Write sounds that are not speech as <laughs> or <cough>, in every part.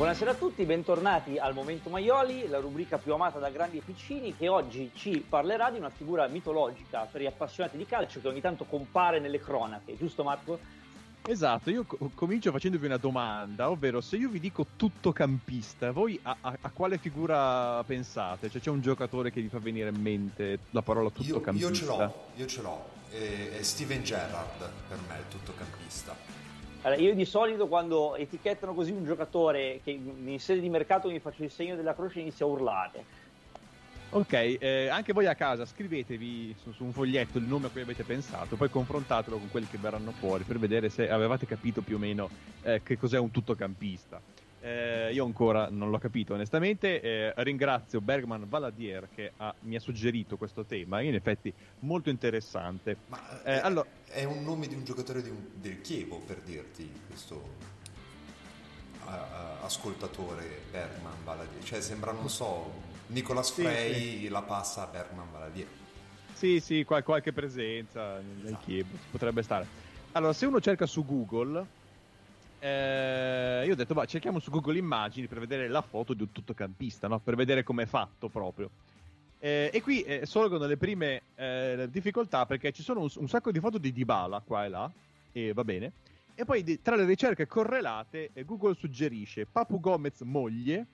Buonasera a tutti, bentornati al Momento Maioli, la rubrica più amata da grandi e piccini che oggi ci parlerà di una figura mitologica per gli appassionati di calcio che ogni tanto compare nelle cronache, giusto Marco? Esatto, io co- comincio facendovi una domanda, ovvero se io vi dico tuttocampista, voi a, a, a quale figura pensate? Cioè c'è un giocatore che vi fa venire in mente la parola tuttocampista? Io, io ce l'ho, io ce l'ho, è, è Steven Gerrard per me, il tuttocampista. Allora, io di solito quando etichettano così un giocatore che in sede di mercato mi faccio il segno della croce e inizio a urlare. Ok, eh, anche voi a casa scrivetevi su, su, un foglietto il nome a cui avete pensato, poi confrontatelo con quelli che verranno fuori per vedere se avevate capito più o meno eh, che cos'è un tuttocampista. Eh, io ancora non l'ho capito onestamente. Eh, ringrazio Bergman Valadier che ha, mi ha suggerito questo tema, in effetti molto interessante. Ma eh, è, allora... è, un nome di un giocatore di un, del Chievo per dirti questo ascoltatore Bergman Valadier. Cioè sembra, non so, Nicolas Frey sì, sì. la passa a Bergman Valadier. Sì, sì, qual- qualche presenza nel esatto. Chievo potrebbe stare. Allora, se uno cerca su Google eh, io ho detto, va, cerchiamo su Google Immagini per vedere la foto di un tuttocampista, no? per vedere com'è fatto proprio. Eh, e qui eh, sorgono le prime eh, difficoltà perché ci sono un, un, sacco di foto di Dybala qua e là, e va bene. E poi di, tra le ricerche correlate eh, Google suggerisce Papu Gomez moglie,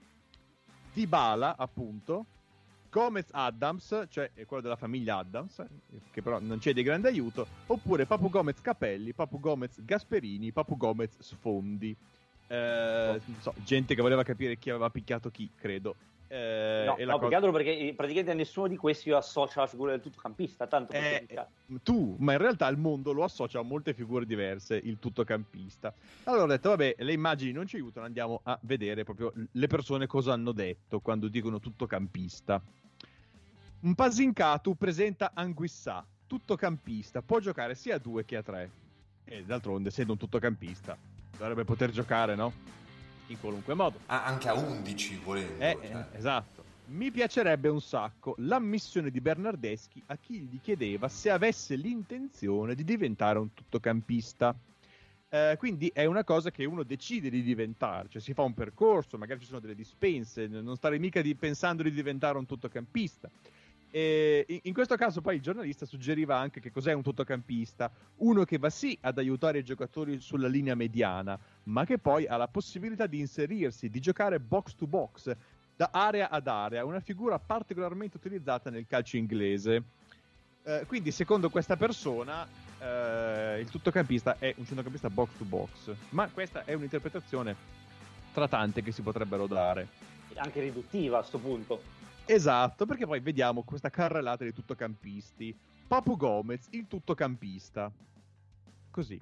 Dybala appunto, Gomez Adams, cioè quello della famiglia Adams, che però non c'è di grande aiuto, oppure Papu Gomez Capelli, Papu Gomez Gasperini, Papu Gomez Sfondi. Eh, so, gente che voleva capire chi aveva picchiato chi, credo. Eh, no, no cosa... più che perché praticamente nessuno di questi io associa la figura del tuttocampista, tanto eh, tu, ma in realtà il mondo lo associa a molte figure diverse, il tuttocampista. Allora ho detto, vabbè, le immagini non ci aiutano, andiamo a vedere proprio le persone cosa hanno detto quando dicono tuttocampista. Un Pasincatu presenta Anguissà, tuttocampista, può giocare sia a due che a tre. E d'altronde, essendo un tuttocampista, dovrebbe poter giocare, no? in qualunque modo. Ah, anche a 11 volendo. Eh, cioè. eh, esatto. Mi piacerebbe un sacco l'ammissione di Bernardeschi a chi gli chiedeva se avesse l'intenzione di diventare un tuttocampista. Eh, quindi è una cosa che uno decide di diventare, cioè si fa un percorso, magari ci sono delle dispense, non stare mica di, pensando di diventare un tuttocampista. E in questo caso poi il giornalista suggeriva anche che cos'è un tuttocampista, uno che va sì ad aiutare i giocatori sulla linea mediana, ma che poi ha la possibilità di inserirsi, di giocare box to box, da area ad area, una figura particolarmente utilizzata nel calcio inglese. Eh, quindi secondo questa persona eh, il tuttocampista è un centrocampista box to box, ma questa è un'interpretazione tra tante che si potrebbero dare. Anche riduttiva a questo punto. Esatto, perché poi vediamo questa carrellata di tuttocampisti. Papu Gomez, il tuttocampista. Così.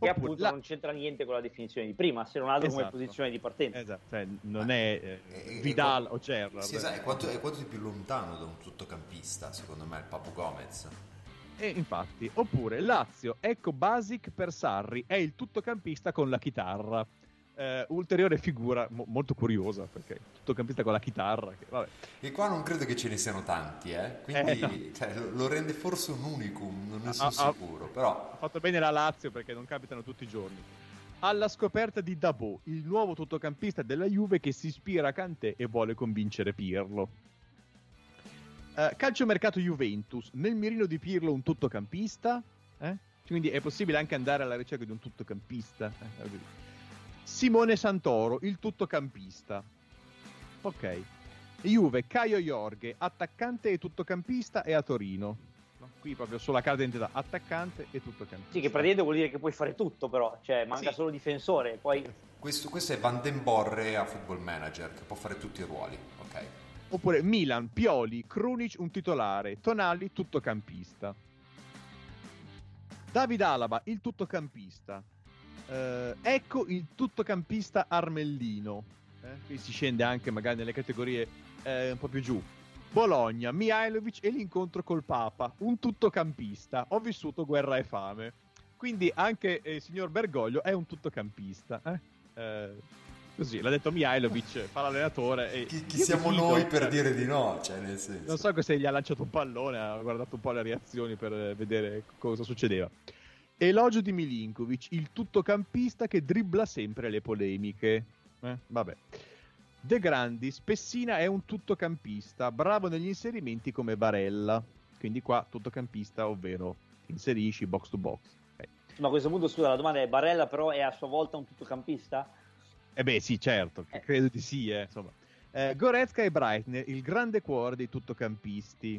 Che Oppure, appunto la... non c'entra niente con la definizione di prima, se non altro esatto. come posizione di partenza. Esatto, cioè, non è eh, Vidal o Gerrard. Sì, esatto, è quanto, è quanto di più lontano da un tuttocampista, secondo me, il Papu Gomez. E infatti, oppure Lazio, ecco Basic per Sarri, è il tuttocampista con la chitarra. Eh, ulteriore figura mo- molto curiosa perché tuttocampista con la chitarra. Che, vabbè. E qua non credo che ce ne siano tanti, eh? quindi Eh, no. cioè, lo- rende forse un unicum, non ne Ah, sono ah, sicuro, però Ha fatto bene la Lazio perché non capitano tutti i giorni. Alla scoperta di Dabo, il nuovo tuttocampista della Juve che si ispira a Kanté e vuole convincere Pirlo. Eh, calciomercato Juventus, nel mirino di Pirlo un tuttocampista? Eh? Quindi è possibile anche andare alla ricerca di un tuttocampista. Eh, Simone Santoro, il tuttocampista. Ok. Juve, Caio Jorge, attaccante e tuttocampista e a Torino. No, Qui proprio sulla carta d'identità, attaccante e tuttocampista. Sì, che praticamente vuol dire che puoi fare tutto, però, cioè manca Sì. solo difensore, poi questo, questo è Van den Borre a Football Manager, che può fare tutti i ruoli, ok? Oppure Milan, Pioli, Krunic un titolare, Tonali tuttocampista. David Alaba, il tuttocampista. Eh, ecco il tuttocampista Armellino. Eh, qui si scende anche magari nelle categorie eh, un po' più giù. Bologna, Mihailovic e l'incontro col Papa, un tuttocampista. Ho vissuto guerra e fame. Quindi anche eh, il signor Bergoglio è un tuttocampista. eh? Eh, così, l'ha detto Mihailovic, <laughs> fa l'allenatore. E Chi, chi siamo noi per cioè, dire di no? Cioè, nel senso... Non so se gli ha lanciato un pallone, ha guardato un po' le reazioni per vedere cosa succedeva. Elogio di Milinkovic, il tuttocampista che dribbla sempre le polemiche. Eh, vabbè. De Grandi, Spessina è un tuttocampista, bravo negli inserimenti come Barella. Quindi qua tuttocampista, ovvero inserisci box to box. Ok. ma a questo punto scusa, la domanda è Barella però è a sua volta un tuttocampista? Eh beh, sì, certo, Eh. credo di sì, eh, insomma. Eh, Goretzka e Breitner, il grande cuore dei tuttocampisti.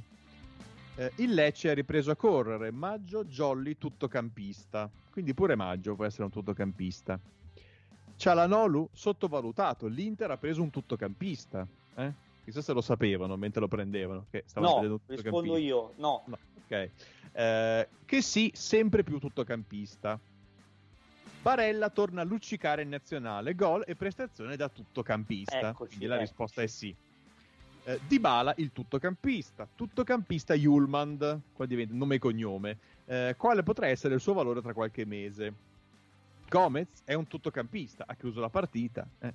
Eh, il Lecce ha ripreso a correre, Maggio, Jolly, tuttocampista. Quindi pure Maggio può essere un tuttocampista. Cialanolu, sottovalutato, l'Inter ha preso un tuttocampista. Eh? Chissà se lo sapevano mentre lo prendevano. Che No, rispondo io, no. No, ok. Eh, che sì, sempre più tuttocampista. Barella torna a luccicare in nazionale, gol e prestazione da tuttocampista. Eccoci, Quindi la risposta è sì. Eh, Dybala, il tuttocampista. Tuttocampista Julmand, qua diventa nome e cognome. Eh, quale potrà essere il suo valore tra qualche mese? Gomez è un tuttocampista, ha chiuso la partita. Eh.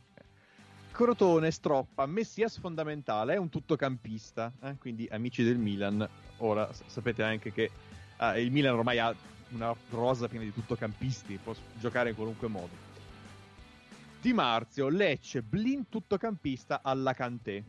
Crotone, Stroppa, Messias fondamentale, è un tuttocampista. eh, Quindi amici del Milan, ora sapete anche che ah, il Milan ormai ha una rosa piena di tuttocampisti, può giocare in qualunque modo. Di Marzio, Lecce, Blin tuttocampista alla Cantè.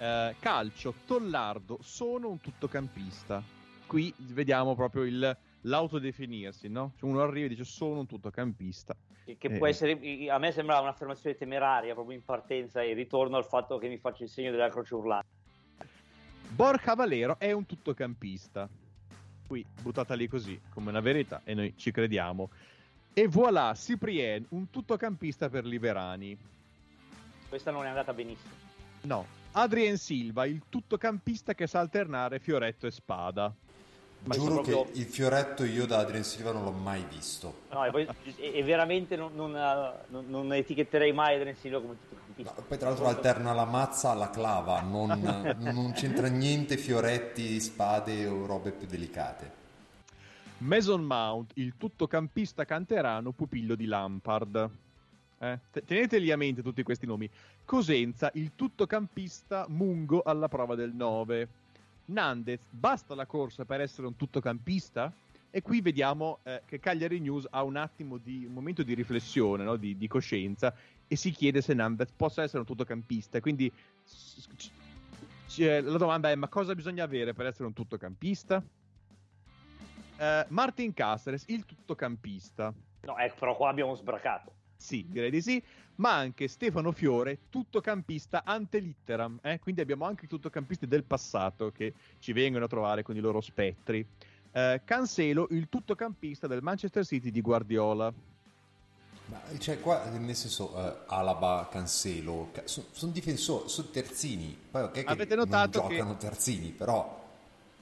Eh, calcio, Tollardo, sono un tuttocampista. Qui vediamo proprio il, l'autodefinirsi, no? Cioè uno arriva e dice sono un tuttocampista. Che che Eh. può essere, a me sembra un'affermazione temeraria proprio in partenza e ritorno al fatto che mi faccio il segno della croce urlata. Borja Valero è un tuttocampista. Qui buttata lì così, come una verità, e noi ci crediamo. E voilà, Cyprien, un tuttocampista per Liverani. Questa non è andata benissimo. No, Adrien Silva, il tuttocampista che sa alternare fioretto e spada. Ma Giuro proprio- che il fioretto io da Adrian Silva non l'ho mai visto. No, e, poi, e- veramente non, non, eh, non- non etichetterei mai Adrian Silva come No, tuttocampista. poi tra l'altro alterna la mazza alla clava, non, <laughs> non c'entra niente fioretti, spade o robe più delicate. Mason Mount, il tuttocampista canterano pupillo di Lampard. Eh, te- teneteli a mente tutti questi nomi. Cosenza, il tuttocampista Mungo alla prova del 9. Nandez, basta la corsa per essere un tuttocampista? E qui vediamo eh, che Cagliari News ha un attimo di un momento di riflessione, no? di, di coscienza, e si chiede se Nandez possa essere un tuttocampista. Quindi c- c- la domanda è: ma cosa bisogna avere per essere un tuttocampista? Eh, Martin Caceres, il tuttocampista. No, ecco, però qua abbiamo sbracato. Sì, direi di sì. Ma anche Stefano Fiore, tuttocampista ante litteram. eh? Quindi abbiamo anche i tuttocampisti del passato che ci vengono a trovare con i loro spettri. Eh, Cancelo, il tuttocampista del Manchester City di Guardiola. Ma cioè qua nel senso eh, Alaba, Cancelo, sono difensori, sono terzini. Poi ok che Avete non notato che- giocano terzini, però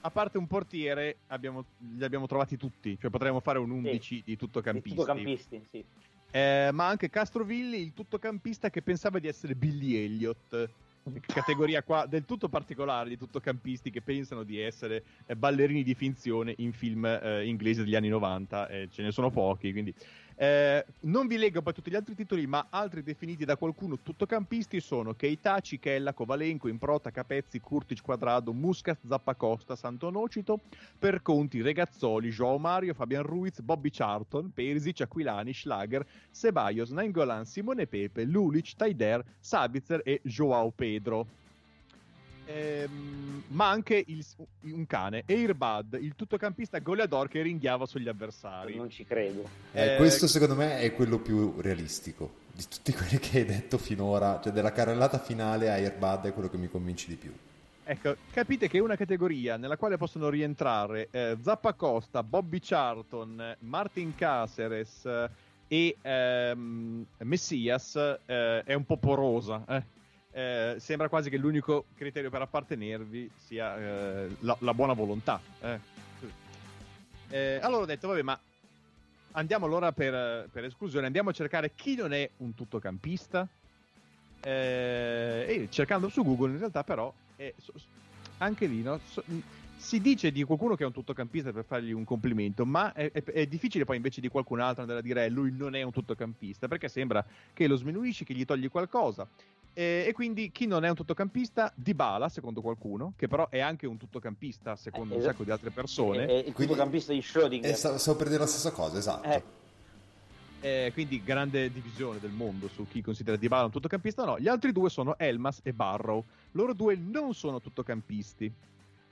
A parte un portiere, abbiamo- li abbiamo trovati tutti. Cioè potremmo fare un 11 di I tuttocampisti. tuttocampisti, sì. Eh, ma anche Castrovilli, il tuttocampista che pensava di essere Billy Elliott. categoria qua del tutto particolare di tuttocampisti che pensano di essere eh, ballerini di finzione in film eh, inglesi degli anni 90, eh, ce ne sono pochi, quindi eh, non vi leggo poi tutti gli altri titoli, ma altri definiti da qualcuno tuttocampisti sono Keita, Cichella, Kovalenko, Improta, Capezzi, Curtic, Quadrado, Muscat, Zappacosta, Santonocito, Perconti, Regazzoli, Joao Mario, Fabian Ruiz, Bobby Charlton, Perisic, Aquilani, Schlager, Ceballos, Nainggolan, Simone Pepe, Lulic, Taider, Sabitzer e Joao Pedro ehm, ma anche il, un cane, Airbud, il tuttocampista goleador che ringhiava sugli avversari. Non ci credo. Eh, eh, questo secondo me è quello più realistico di tutti <laughs> quelli che hai detto finora, cioè della carrellata finale Airbud è quello che mi convince di più. Ecco, capite che è una categoria nella quale possono rientrare eh, Zappa Costa, Bobby Charlton, Martin Caceres eh, e ehm, Messias eh, è un po' porosa. Eh eh, sembra quasi che l'unico criterio per appartenervi sia eh, la, la, buona volontà. Eh. eh. allora ho detto, vabbè, ma andiamo allora per, per, esclusione, andiamo a cercare chi non è un tuttocampista. Eh, e cercando su Google, in realtà, però, anche lì no, so, si dice di qualcuno che è un tuttocampista per fargli un complimento, ma è, è, è difficile poi invece di qualcun altro andare a dire lui non è un tuttocampista, perché sembra che lo sminuisci, che gli togli qualcosa. E, e, quindi chi non è un tuttocampista, Dybala, secondo qualcuno, che però è anche un tuttocampista secondo eh, un sacco di altre persone. È, è il tuttocampista di Schrödinger. Eh, stavo, stavo per dire la stessa cosa, esatto. Eh. Eh, quindi grande divisione del mondo su chi considera Dybala un tuttocampista no. Gli altri due sono Elmas e Barrow. Loro due non sono tuttocampisti.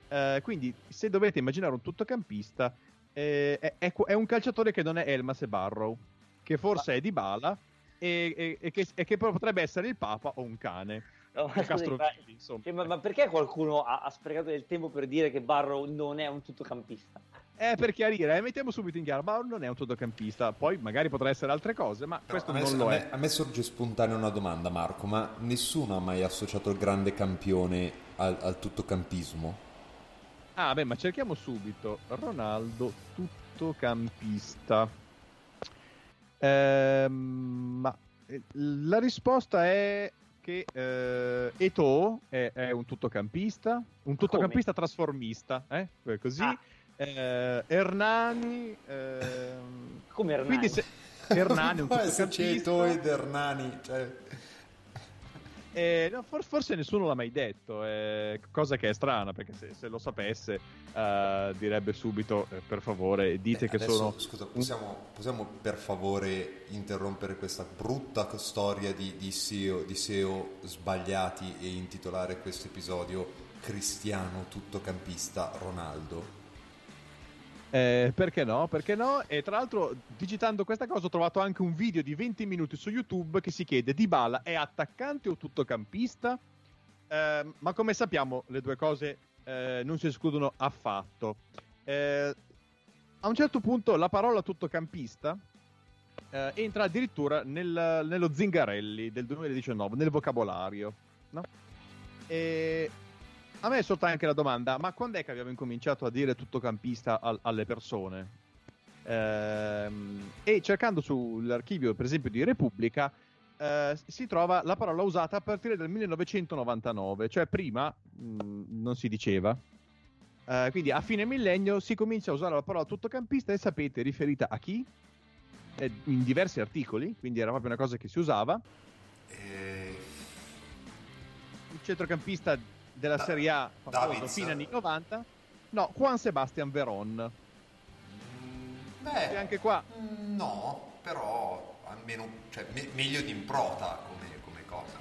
Eh, quindi se dovete immaginare un tuttocampista, eh, è, è, un calciatore che non è Elmas e Barrow, che forse Ma... è Dybala e, e, e, che, e, che, potrebbe essere il Papa o un cane. No, ma, scusi, ma, cioè, ma, ma, perché qualcuno ha, ha, sprecato del tempo per dire che Barrow non è un tuttocampista? Eh, per chiarire, eh, mettiamo subito in chiaro, Barrow non è un tuttocampista, poi magari potrà essere altre cose, ma Però questo non me, lo a è. Me, a me sorge spontanea una domanda, Marco, ma nessuno ha mai associato il grande campione al, al tuttocampismo? Ah, beh, ma cerchiamo subito. Ronaldo tuttocampista. Ehm, ma eh, la risposta è che eh, Eto è, è, un tuttocampista, un tuttocampista Come? trasformista, eh? così. Ah. Eh, Hernani. Eh, Come Hernani? Quindi se, Hernani, un <laughs> tuttocampista. C'è Eto ed Hernani, cioè... Eh, no, for- forse nessuno l'ha mai detto, eh, cosa che è strana perché se, se lo sapesse uh, direbbe subito eh, per favore dite eh, che adesso, sono... Scusa, possiamo, possiamo, per favore interrompere questa brutta storia di, di, SEO, di SEO sbagliati e intitolare questo episodio Cristiano tuttocampista Ronaldo? Eh, perché no? Perché no? E tra l'altro, digitando questa cosa, ho trovato anche un video di 20 minuti su YouTube che si chiede: Dybala è attaccante o tuttocampista? Eh, ma come sappiamo, le due cose eh, non si escludono affatto. Eh, a un certo punto, la parola tuttocampista eh, entra addirittura nel, nello Zingarelli del 2019, nel vocabolario. No? E a me è sorta anche la domanda, ma quando è che abbiamo incominciato a dire tuttocampista al, alle persone? Ehm, e cercando sull'archivio, per esempio, di Repubblica, eh, si trova la parola usata a partire dal 1999, cioè prima mh, mm, non si diceva. Eh, quindi a fine millennio si comincia a usare la parola tuttocampista e sapete riferita a chi? Eh, in diversi articoli, quindi era proprio una cosa che si usava. Eh... Il centrocampista della Serie A famoso agli anni 90. No, Juan Sebastian Veron. Beh, e anche qua. Mm, no, però almeno cioè, me- meglio di improta come, come cosa.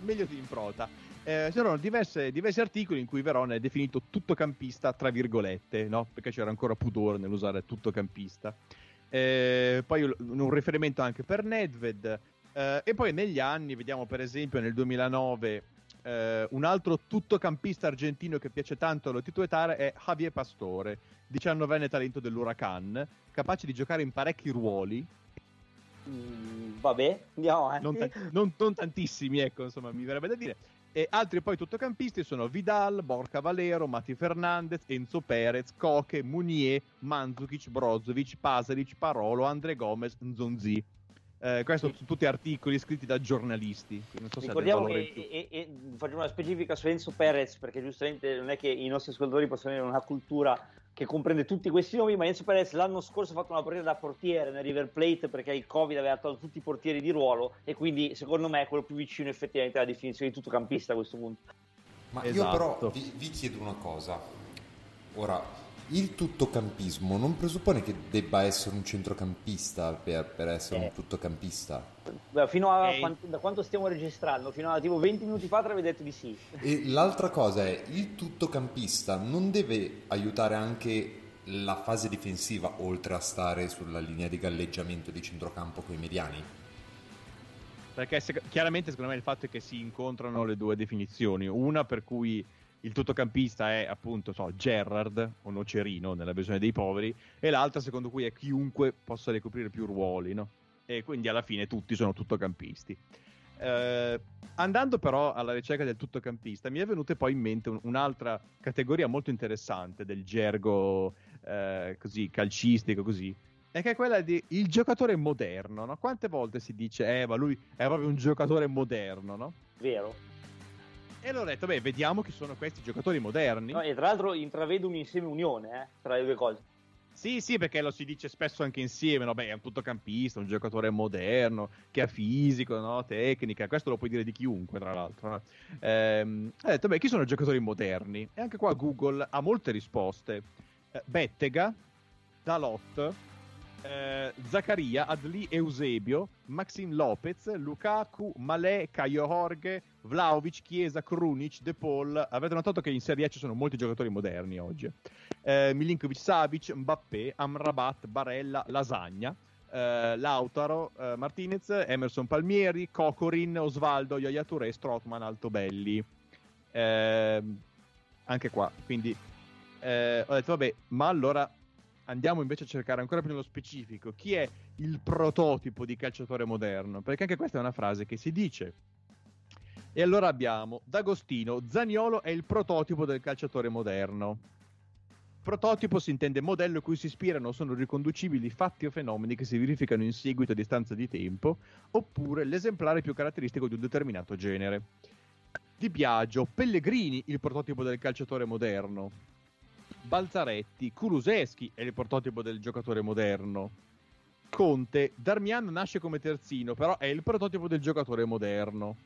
Meglio di improta. Eh, c'erano diverse, diversi articoli in cui Verona è definito tuttocampista, tra virgolette, no? perché c'era ancora pudore nell'usare tuttocampista. Eh, poi un riferimento anche per Nedved. Eh, e poi negli anni, vediamo per esempio nel 2009 eh, un altro tuttocampista argentino che piace tanto allo titolare è Javier Pastore, 19enne talento dell'Huracan, capace di giocare in parecchi ruoli. Mm, vabbè, andiamo avanti. Non, ta- non, non, tantissimi, ecco, insomma, mi verrebbe da dire. E altri poi tuttocampisti sono Vidal, Borca Valero, Mati Fernandez, Enzo Perez, Coche, Munier, Mandzukic, Brozovic, Pasalic, Parolo, Andre Gomez, Nzonzi. Eh, questo sono tutti articoli scritti da giornalisti. Non so Ricordiamo che e, e, facciamo una specifica su Enzo Perez, perché giustamente non è che i nostri ascoltatori possono avere una cultura che comprende tutti questi nomi, ma Enzo Perez l'anno scorso ha fatto una partita da portiere nel River Plate perché il Covid aveva tolto tutti i portieri di ruolo e quindi secondo me è quello più vicino effettivamente alla definizione di tutto campista a questo punto. Ma esatto. io però vi, vi chiedo una cosa. Ora, il tuttocampismo non presuppone che debba essere un centrocampista per, per essere eh. un tuttocampista. Beh, fino a eh. quanto, da quanto stiamo registrando? Fino a tipo 20 minuti fa ti avevi detto di sì. E l'altra cosa è, il tuttocampista non deve aiutare anche la fase difensiva oltre a stare sulla linea di galleggiamento di centrocampo con i mediani? Perché se, chiaramente secondo me il fatto è che si incontrano le due definizioni, una per cui il tuttocampista è appunto so, Gerrard o Nocerino nella versione dei poveri e l'altra secondo cui è chiunque possa ricoprire più ruoli no? e quindi alla fine tutti sono tuttocampisti eh, andando però alla ricerca del tuttocampista mi è venuta poi in mente un, un'altra categoria molto interessante del gergo eh, così calcistico così è che è quella di il giocatore moderno no? quante volte si dice eh ma lui è proprio un giocatore moderno no? vero e allora ho detto, beh, vediamo chi sono questi giocatori moderni. No, e tra l'altro intravedo un insieme unione eh, tra le due cose. Sì, sì, perché lo si dice spesso anche insieme, no? Beh, è un tuttocampista, un giocatore moderno, che ha fisico, no? tecnica, questo lo puoi dire di chiunque, tra l'altro. No? Ehm, ho detto, beh, chi sono i giocatori moderni? E anche qua Google ha molte risposte. Eh, Bettega, Dalot, eh, Zaccaria, Adli Eusebio, Maxim Lopez, Lukaku, Malé, Caio Jorge, Vlaovic, Chiesa, Krunic, De Paul. Avete notato che in Serie A ci sono molti giocatori moderni oggi. Eh, Milinkovic, Savic, Mbappé, Amrabat, Barella, Lasagna. Eh, Lautaro, eh, Martinez, Emerson Palmieri, Cocorin, Osvaldo, Yaya Touré, Strotman, Altobelli. Eh, anche qua, quindi eh, ho detto vabbè, ma allora andiamo invece a cercare ancora più nello specifico chi è il prototipo di calciatore moderno, perché anche questa è una frase che si dice. E allora abbiamo D'Agostino, Zaniolo è il prototipo del calciatore moderno. Prototipo si intende modello a cui si ispirano o sono riconducibili fatti o fenomeni che si verificano in seguito a distanza di tempo, oppure l'esemplare più caratteristico di un determinato genere. Di Biagio, Pellegrini, il prototipo del calciatore moderno. Balzaretti, Kuluseschi è il prototipo del giocatore moderno. Conte, Darmian nasce come terzino, però è il prototipo del giocatore moderno.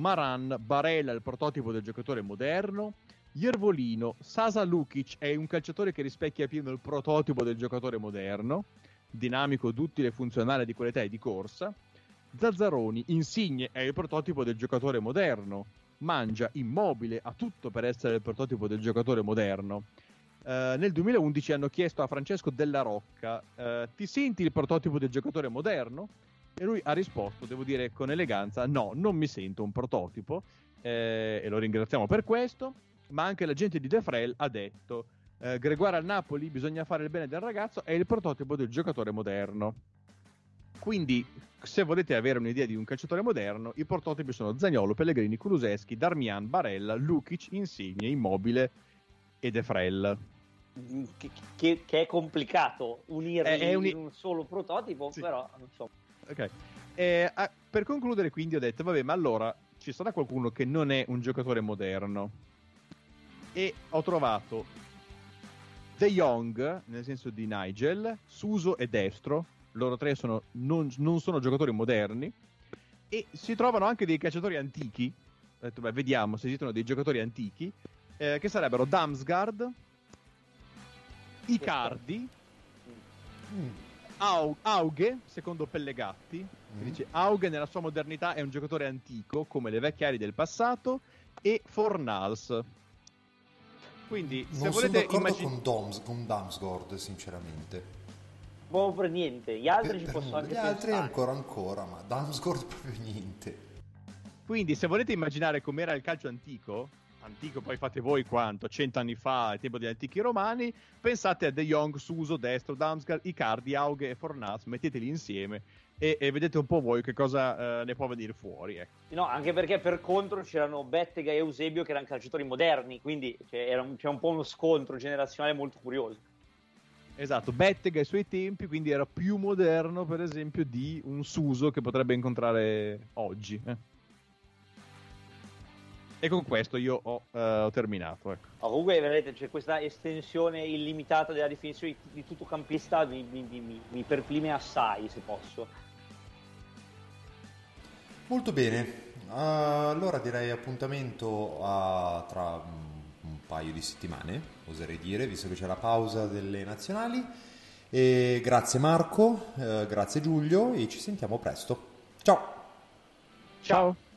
Maran, Barella il prototipo del giocatore moderno. Iervolino, Sasa Lukic è un calciatore che rispecchia pieno il prototipo del giocatore moderno, dinamico, duttile, funzionale di qualità e di corsa. Zazzaroni, Insigne è il prototipo del giocatore moderno, mangia immobile, ha tutto per essere il prototipo del giocatore moderno. Uh, nel 2011 hanno chiesto a Francesco Della Rocca: uh, Ti senti il prototipo del giocatore moderno? E lui ha risposto, devo dire con eleganza: No, non mi sento un prototipo. Eh, e lo ringraziamo per questo. Ma anche l'agente di De Frel ha detto: eh, Gregoire al Napoli, bisogna fare il bene del ragazzo, è il prototipo del giocatore moderno. Quindi, se volete avere un'idea di un calciatore moderno, i prototipi sono Zagnolo, Pellegrini, Kuluseschi, Darmian, Barella, Lukic, Insigne, Immobile e De Frel che, che, che, è complicato unirli è, un... in un solo prototipo, sì. però non so. Ok. Eh, ah, per concludere, quindi, ho detto: vabbè, ma allora ci sarà qualcuno che non è un giocatore moderno. E ho trovato De Jong, nel senso di Nigel, Suso e Destro. Loro tre sono, non, non, sono giocatori moderni. E si trovano anche dei calciatori antichi. Ho detto, beh, vediamo se esistono dei giocatori antichi. Eh, che sarebbero Damsgaard, Icardi, mm. Auge, secondo Pellegatti, mm. dice Auge nella sua modernità è un giocatore antico, come le vecchie ali del passato, e Fornals. Quindi, se non volete sono d'accordo immagin- con, Doms, con Damsgord, sinceramente. Boh, per niente, gli altri per, ci possono anche Gli altri ancora ancora, ma Damsgord <laughs> proprio niente. Quindi, se volete immaginare com'era il calcio antico, antico, poi fate voi quanto, cent'anni fa, al tempo degli antichi romani, pensate a De Jong, Suso, Destro, Damsgaard, Icardi, Auge e Fornas, metteteli insieme e, e, vedete un po' voi che cosa uh, ne può venire fuori. Ecco. No, anche perché per contro c'erano Bettega e Eusebio che erano calciatori moderni, quindi cioè, era un, c'è un po' uno scontro generazionale molto curioso. Esatto, Bettega ai suoi tempi, quindi era più moderno, per esempio, di un Suso che potrebbe incontrare oggi. Eh. E con questo io ho, uh, ho terminato. Ecco. Oh, comunque, vedete, c'è questa estensione illimitata della definizione di, di tutto campista mi, mi, mi, mi perplime assai, se posso. Molto bene, uh, allora direi appuntamento a, tra un paio di settimane, oserei dire, visto che c'è la pausa delle nazionali. E grazie Marco, uh, grazie Giulio e ci sentiamo presto. Ciao! Ciao!